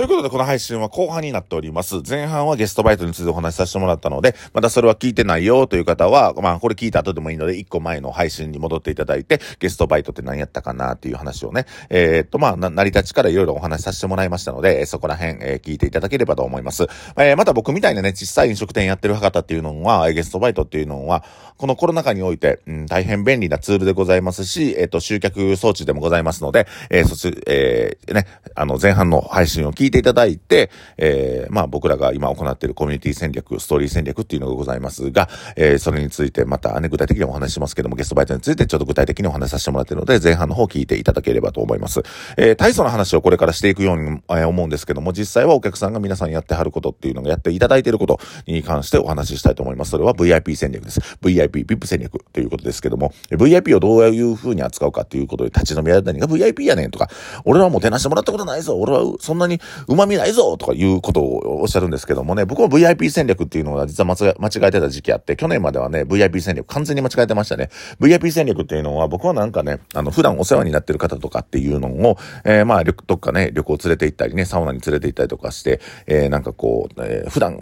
ということで、この配信は後半になっております。前半はゲストバイトについてお話しさせてもらったので、まだそれは聞いてないよという方は、まあ、これ聞いた後でもいいので、一個前の配信に戻っていただいて、ゲストバイトって何やったかなっていう話をね、えー、っと、まあ、成り立ちからいろいろお話しさせてもらいましたので、そこら辺、えー、聞いていただければと思います。えー、また僕みたいなね、小さい飲食店やってる方っていうのは、ゲストバイトっていうのは、このコロナ禍において、うん、大変便利なツールでございますし、えっ、と、集客装置でもございますので、えー、そち、えー、ね、あの、前半の配信を聞いていただいて、えー、まあ僕らが今行っているコミュニティ戦略、ストーリー戦略っていうのがございますが、えー、それについてまたね、具体的にお話しますけども、ゲストバイトについてちょっと具体的にお話しさせてもらっているので、前半の方聞いていただければと思います。えー、体操の話をこれからしていくように、えー、思うんですけども、実際はお客さんが皆さんやってはることっていうのがやっていただいていることに関してお話ししたいと思います。それは VIP 戦略です。VIP、VIP 戦略ということですけども、VIP をどういう風に扱うかっていうことで立ち飲みや何が VIP やねんとか、俺はもう手なしてもらったことないぞ、俺はそんなに旨味ないぞとかいうことをおっしゃるんですけどもね、僕は VIP 戦略っていうのは実は間違えてた時期あって、去年まではね、VIP 戦略完全に間違えてましたね。VIP 戦略っていうのは僕はなんかね、あの、普段お世話になってる方とかっていうのを、えー、まあ、どっかね、旅行連れて行ったりね、サウナに連れて行ったりとかして、えー、なんかこう、えー、普段、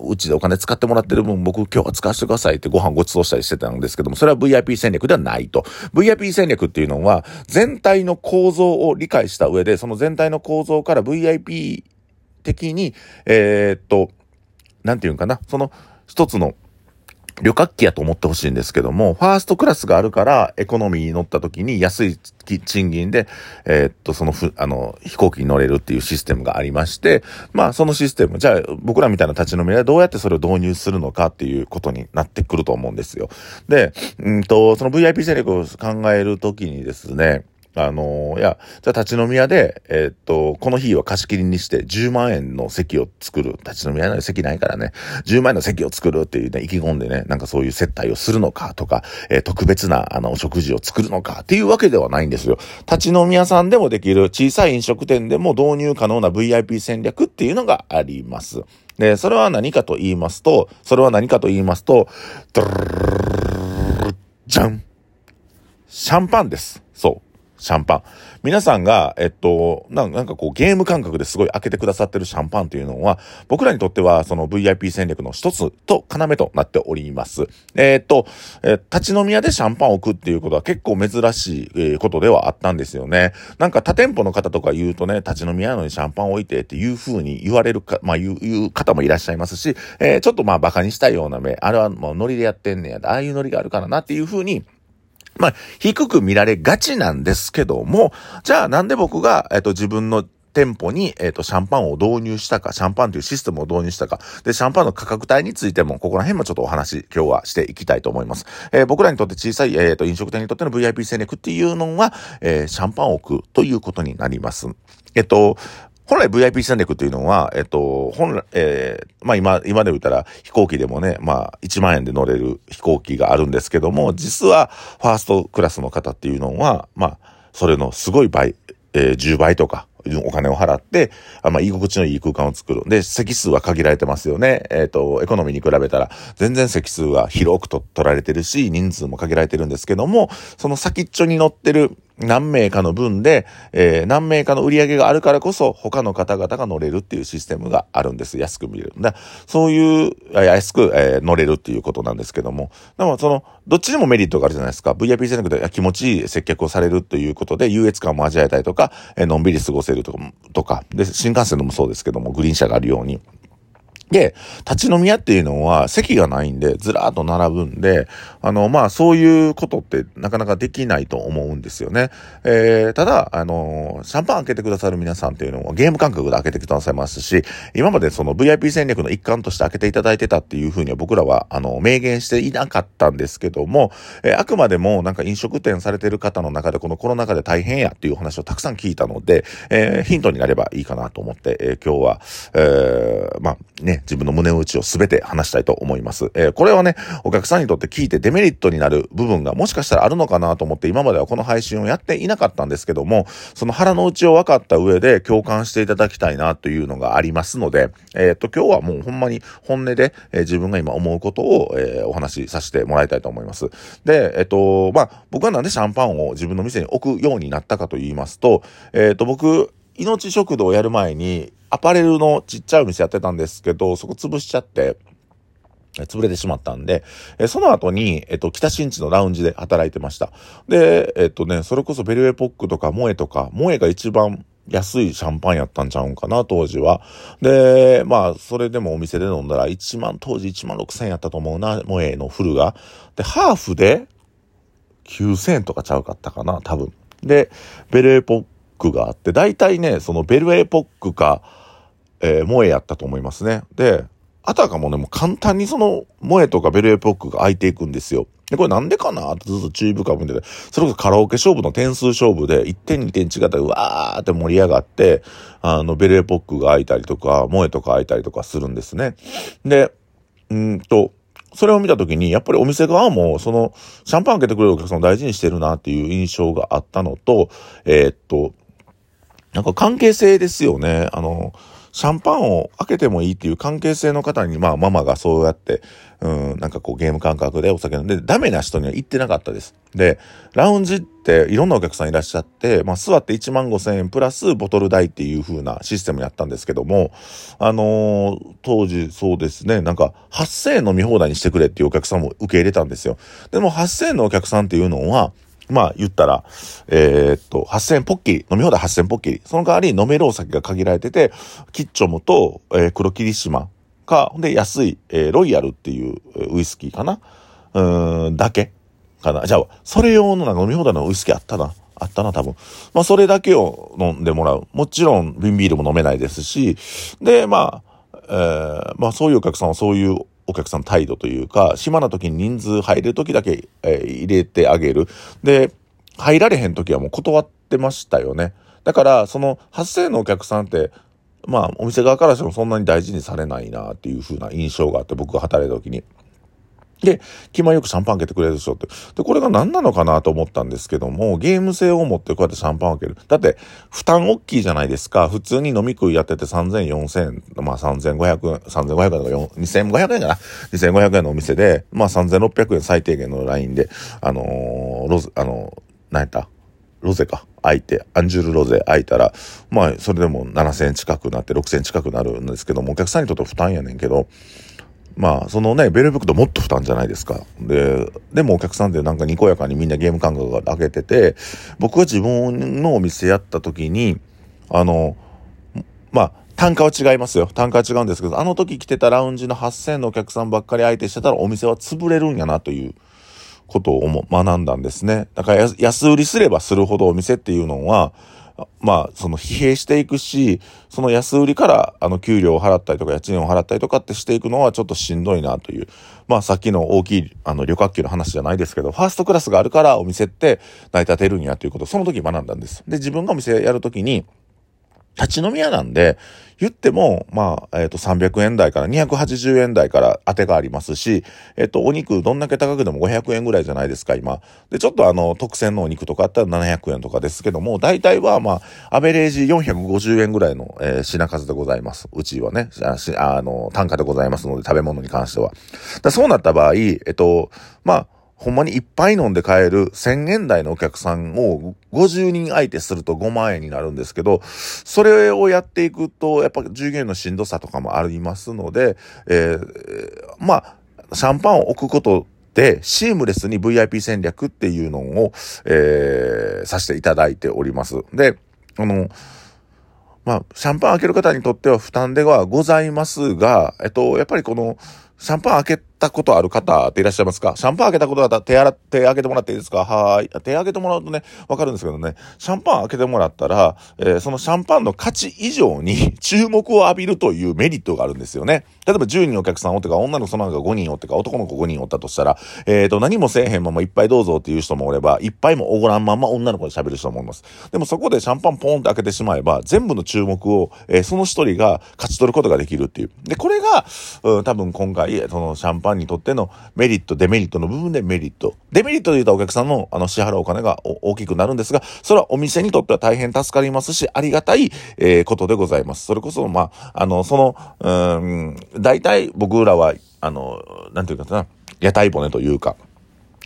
うちでお金使ってもらってる分、僕今日は使わせてくださいってご飯ご馳走したりしてたんですけども、それは VIP 戦略ではないと。VIP 戦略っていうのは、全体の構造を理解した上で、その全体の構造から VIP IP 的に、えー、っと、なんていうんかな、その一つの旅客機やと思ってほしいんですけども、ファーストクラスがあるから、エコノミーに乗った時に安い賃金で、えー、っと、そのふ、あの、飛行機に乗れるっていうシステムがありまして、まあ、そのシステム、じゃあ、僕らみたいな立ち飲みでどうやってそれを導入するのかっていうことになってくると思うんですよ。で、うんと、その VIP 戦略を考えるときにですね、あのー、いや、じゃあ立ち飲み屋で、えー、っと、この日は貸し切りにして10万円の席を作る。立ち飲み屋の席ないからね、10万円の席を作るっていうね、意気込んでね、なんかそういう接待をするのかとか、えー、特別な、あの、お食事を作るのかっていうわけではないんですよ。立ち飲み屋さんでもできる小さい飲食店でも導入可能な VIP 戦略っていうのがあります。で、それは何かと言いますと、それは何かと言いますと、ドルじゃんシャンパンです。そう。シャンパン。皆さんが、えっと、なんかこうゲーム感覚ですごい開けてくださってるシャンパンというのは、僕らにとってはその VIP 戦略の一つと要となっております。えー、っと、えー、立ち飲み屋でシャンパンを置くっていうことは結構珍しい、え、ことではあったんですよね。なんか他店舗の方とか言うとね、立ち飲み屋のにシャンパン置いてっていう風に言われるか、まあ言う言う方もいらっしゃいますし、え、ちょっとまあ馬鹿にしたような目、あれはもうノリでやってんねや、ああいうノリがあるからなっていう風に、まあ、低く見られがちなんですけども、じゃあなんで僕が、えっと、自分の店舗に、えっ、と、シャンパンを導入したか、シャンパンというシステムを導入したか、で、シャンパンの価格帯についても、ここら辺もちょっとお話、今日はしていきたいと思います。えー、僕らにとって小さい、えっ、と、飲食店にとっての VIP 戦略っていうのは、え、シャンパンを置くということになります。えっと、本来 VIP 戦略というのは、えっと、本来、えー、まあ今、今で言ったら飛行機でもね、まあ1万円で乗れる飛行機があるんですけども、実はファーストクラスの方っていうのは、まあ、それのすごい倍、えー、10倍とか、お金を払って、あまあ、居心地のいい空間を作る。で、席数は限られてますよね。えっ、ー、と、エコノミーに比べたら、全然席数は広くと取られてるし、人数も限られてるんですけども、その先っちょに乗ってる何名かの分で、えー、何名かの売り上げがあるからこそ、他の方々が乗れるっていうシステムがあるんです。安く見れる。だそういう、安く、えー、乗れるっていうことなんですけども。でも、その、どっちにもメリットがあるじゃないですか。VIP 戦略で気持ちいい接客をされるということで、優越感も味わえたりとか、えー、のんびり過ごせるとか、とか、で、新幹線でもそうですけども、グリーン車があるように。で、立ち飲み屋っていうのは席がないんで、ずらーっと並ぶんで、あの、まあ、そういうことってなかなかできないと思うんですよね。えー、ただ、あの、シャンパン開けてくださる皆さんっていうのはゲーム感覚で開けてくださいますし、今までその VIP 戦略の一環として開けていただいてたっていうふうには僕らは、あの、明言していなかったんですけども、えー、あくまでもなんか飲食店されてる方の中でこのコロナ禍で大変やっていう話をたくさん聞いたので、えー、ヒントになればいいかなと思って、えー、今日は、えー、まあ、ね、自分の胸打ちをすべて話したいと思います。えー、これはね、お客さんにとって聞いてデメリットになる部分がもしかしたらあるのかなと思って今まではこの配信をやっていなかったんですけども、その腹の内を分かった上で共感していただきたいなというのがありますので、えっ、と、今日はもうほんまに本音で、えー、自分が今思うことを、えー、お話しさせてもらいたいと思います。で、えっ、と、まあ、僕はなんでシャンパンを自分の店に置くようになったかと言いますと、えっ、と、僕、命食堂をやる前に、アパレルのちっちゃいお店やってたんですけど、そこ潰しちゃって、潰れてしまったんで、えその後に、えっと、北新地のラウンジで働いてました。で、えっとね、それこそベルエポックとかモエとか、モエが一番安いシャンパンやったんちゃうんかな、当時は。で、まあ、それでもお店で飲んだら1万、当時1万6千円やったと思うな、モエのフルが。で、ハーフで9円とかちゃうかったかな、多分。で、ベルエポックがあって、大体ね、そのベルエポックか、えー、モエやったと思いますね。で、あたかもね、もう簡単にその、萌えとかベルエポックが空いていくんですよ。で、これなんでかな？ってずっと注意深く見てて、それこそカラオケ勝負の点数勝負で、1点2点違ったら、うわーって盛り上がって、あの、ベルエポックが空いたりとか、萌えとか空いたりとかするんですね。で、うんと、それを見たときに、やっぱりお店側も、その、シャンパン開けてくれるお客さんを大事にしてるなっていう印象があったのと、えー、っと、なんか関係性ですよね。あの、シャンパンを開けてもいいっていう関係性の方に、まあママがそうやって、うん、なんかこうゲーム感覚でお酒飲んで、ダメな人には行ってなかったです。で、ラウンジっていろんなお客さんいらっしゃって、まあ座って1万5千円プラスボトル代っていう風なシステムやったんですけども、あのー、当時そうですね、なんか8000円飲み放題にしてくれっていうお客さんも受け入れたんですよ。でも8000円のお客さんっていうのは、まあ言ったら、えー、っと、8000ポッキリ、飲み放題8000ポッキリ。その代わり飲めるお酒が限られてて、キッチョムと、えー、黒霧島か、ほんで安い、えー、ロイヤルっていうウイスキーかな？うん、だけかな。じゃあ、それ用のなんか飲み放題のウイスキーあったな。あったな、多分。まあ、それだけを飲んでもらう。もちろん、瓶ビールも飲めないですし、で、まあ、えー、まあ、そういうお客さんはそういうお客さん態度というか、暇な時に人数入れる時だけ、えー、入れてあげる。で、入られへん時はもう断ってましたよね。だから、その8000円のお客さんって、まあ、お店側からしてもそんなに大事にされないなっていう風な印象があって、僕が働いた時に。で、気前よくシャンパン開けてくれるでしょって。で、これが何なのかなと思ったんですけども、ゲーム性を持ってこうやってシャンパン開ける。だって、負担大きいじゃないですか。普通に飲み食いやってて3000、4000、まあ3500円、3500円とか2500円かな。2500円のお店で、まあ3600円最低限のラインで、あのー、ロズ、あのー、何やった？ロゼか。開いて、アンジュルロゼ開いたら、まあ、それでも7000円近くなって、6000円近くなるんですけども、お客さんにとって負担やねんけど、まあ、そのね、ベルブックともっと負担じゃないですか。で、でもお客さんでなんかにこやかにみんなゲーム感覚が開けてて、僕が自分のお店やった時に、あの、まあ、単価は違いますよ。単価は違うんですけど、あの時来てたラウンジの8000のお客さんばっかり相手してたらお店は潰れるんやなということを学んだんですね。だから安売りすればするほどお店っていうのは、まあ、その疲弊していくし、その安売りから、あの、給料を払ったりとか、家賃を払ったりとかってしていくのはちょっとしんどいなという。まあ、さっきの大きい、あの、旅客機の話じゃないですけど、ファーストクラスがあるからお店って成り立てるんやということを、その時学んだんです。で、自分がお店やるときに、立ち飲み屋なんで、言っても、まあ、えっ、ー、と、300円台から280円台から当てがありますし、えっ、ー、と、お肉どんだけ高くても500円ぐらいじゃないですか、今。で、ちょっとあの、特選のお肉とかあったら700円とかですけども、大体は、まあ、アベレージ450円ぐらいの、えー、品数でございます。うちはね、ああの、単価でございますので、食べ物に関しては。だそうなった場合、えっと、まあ、ほんまにいっぱい飲んで帰る1000円台のお客さんを50人相手すると5万円になるんですけど、それをやっていくと、やっぱ従業員のしんどさとかもありますので、えー、まあ、シャンパンを置くことで、シームレスに VIP 戦略っていうのを、えー、させていただいております。で、あの、まあ、シャンパン開ける方にとっては負担ではございますが、えっと、やっぱりこの、シャンパン開けてたことある方っていらっしゃいますか？シャンパン開けたことあったら手洗って、開けてもらっていいですか？はい。手開けてもらうとね、わかるんですけどね、シャンパン開けてもらったら、えー、そのシャンパンの価値以上に 注目を浴びるというメリットがあるんですよね。例えば10人お客さんおってか、女の子その中が5人おってか、男の子5人おったとしたら、えっ、ー、と、何もせえへんままいっぱいどうぞっていう人もおれば、いっぱいもおごらんまま女の子で喋る人もいます。でもそこでシャンパンポンって開けてしまえば、全部の注目を、えー、その一人が勝ち取ることができるっていう。で、これが、うん、多分今回、そのシャンパンにとってのメリット、デメリットの部分でメリット。デメリットで言うとお客さんのあの支払うお金が大きくなるんですが、それはお店にとっては大変助かりますし、ありがたい、えー、ことでございます。それこそ、まあ、あの、その、うん、大体僕らは、あの、なんていうかな、屋台骨というか、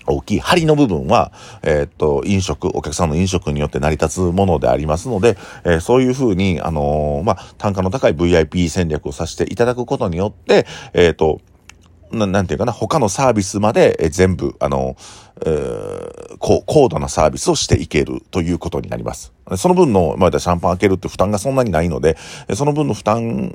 大きい針の部分は、えー、っと、飲食、お客さんの飲食によって成り立つものでありますので、えー、そういうふうに、あのー、まあ、単価の高い VIP 戦略をさせていただくことによって、えっと、ななんていうかな、他のサービスまで、全部、あの、えー、こう高度なサービスをしていけるということになります。その分の、まあ、シャンパン開けるって負担がそんなにないので、その分の負担、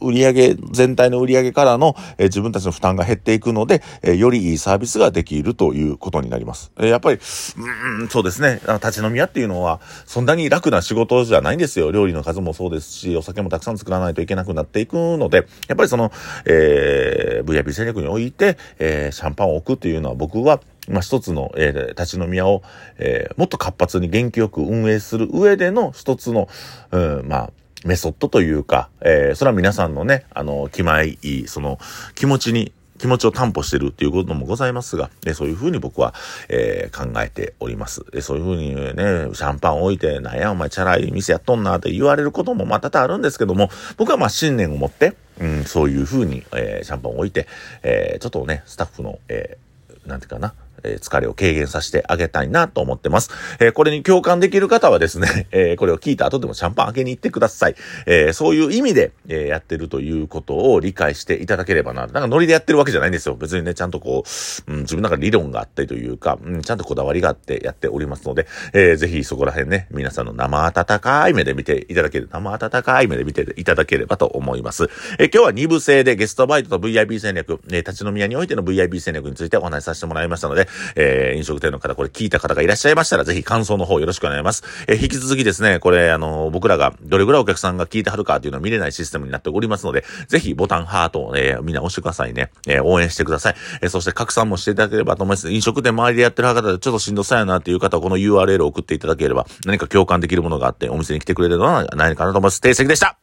売上全体の売上からの、え自分たちの負担が減っていくので、えよりいいサービスができるということになります。えやっぱり、うん、そうですね、立ち飲み屋っていうのは、そんなに楽な仕事じゃないんですよ。料理の数もそうですし、お酒もたくさん作らないといけなくなっていくので、やっぱりその、えー、VIP 戦略において、えー、シャンパンを置くっていうのは僕は、まあ、一つの、えー、立ち飲み屋を、えー、もっと活発に元気よく運営する上での一つの、うん、まあ、メソッドというか、えー、それは皆さんのね、あの、気前いい、その、気持ちに、気持ちを担保してるっていうこともございますが、えそういうふうに僕は、えー、考えております。えそういうふうにね、シャンパン置いて、なんやお前チャラい店やっとんなって言われることもまたあるんですけども、僕はまあ信念を持って、うん、そういうふうに、えー、シャンパンを置いて、えー、ちょっとね、スタッフの、えー、なんていうかな、え疲れを軽減させてあげたいなと思ってます。えこれに共感できる方はですね、えこれを聞いた後でもシャンパン開けに行ってください。えそういう意味で、えやってるということを理解していただければな。なんかノリでやってるわけじゃないんですよ。別にね、ちゃんとこう、うん、自分の中で理論があったりというか、うん、ちゃんとこだわりがあってやっておりますので、えー、ぜひそこら辺ね、皆さんの生温かい目で見ていただける、生温かい目で見ていただければと思います。え今日は2部制でゲストバイトと VIP 戦略、え立ち飲み屋においての VIP 戦略についてお話しさせてもらいましたので、えー食店の方、これ聞いた方がいらっしゃいましたら、ぜひ感想の方よろしくお願いします。えー、引き続きですね、これ、あの、僕らがどれぐらいお客さんが聞いてはるかっていうのを見れないシステムになっておりますので、ぜひボタン、ハートをね、みんな押してくださいね。えー、応援してください。えー、そして拡散もしていただければと思います。飲食店周りでやってる方でちょっとしんどそうやなっていう方は、この URL を送っていただければ、何か共感できるものがあって、お店に来てくれるのは何かなと思います。定石でした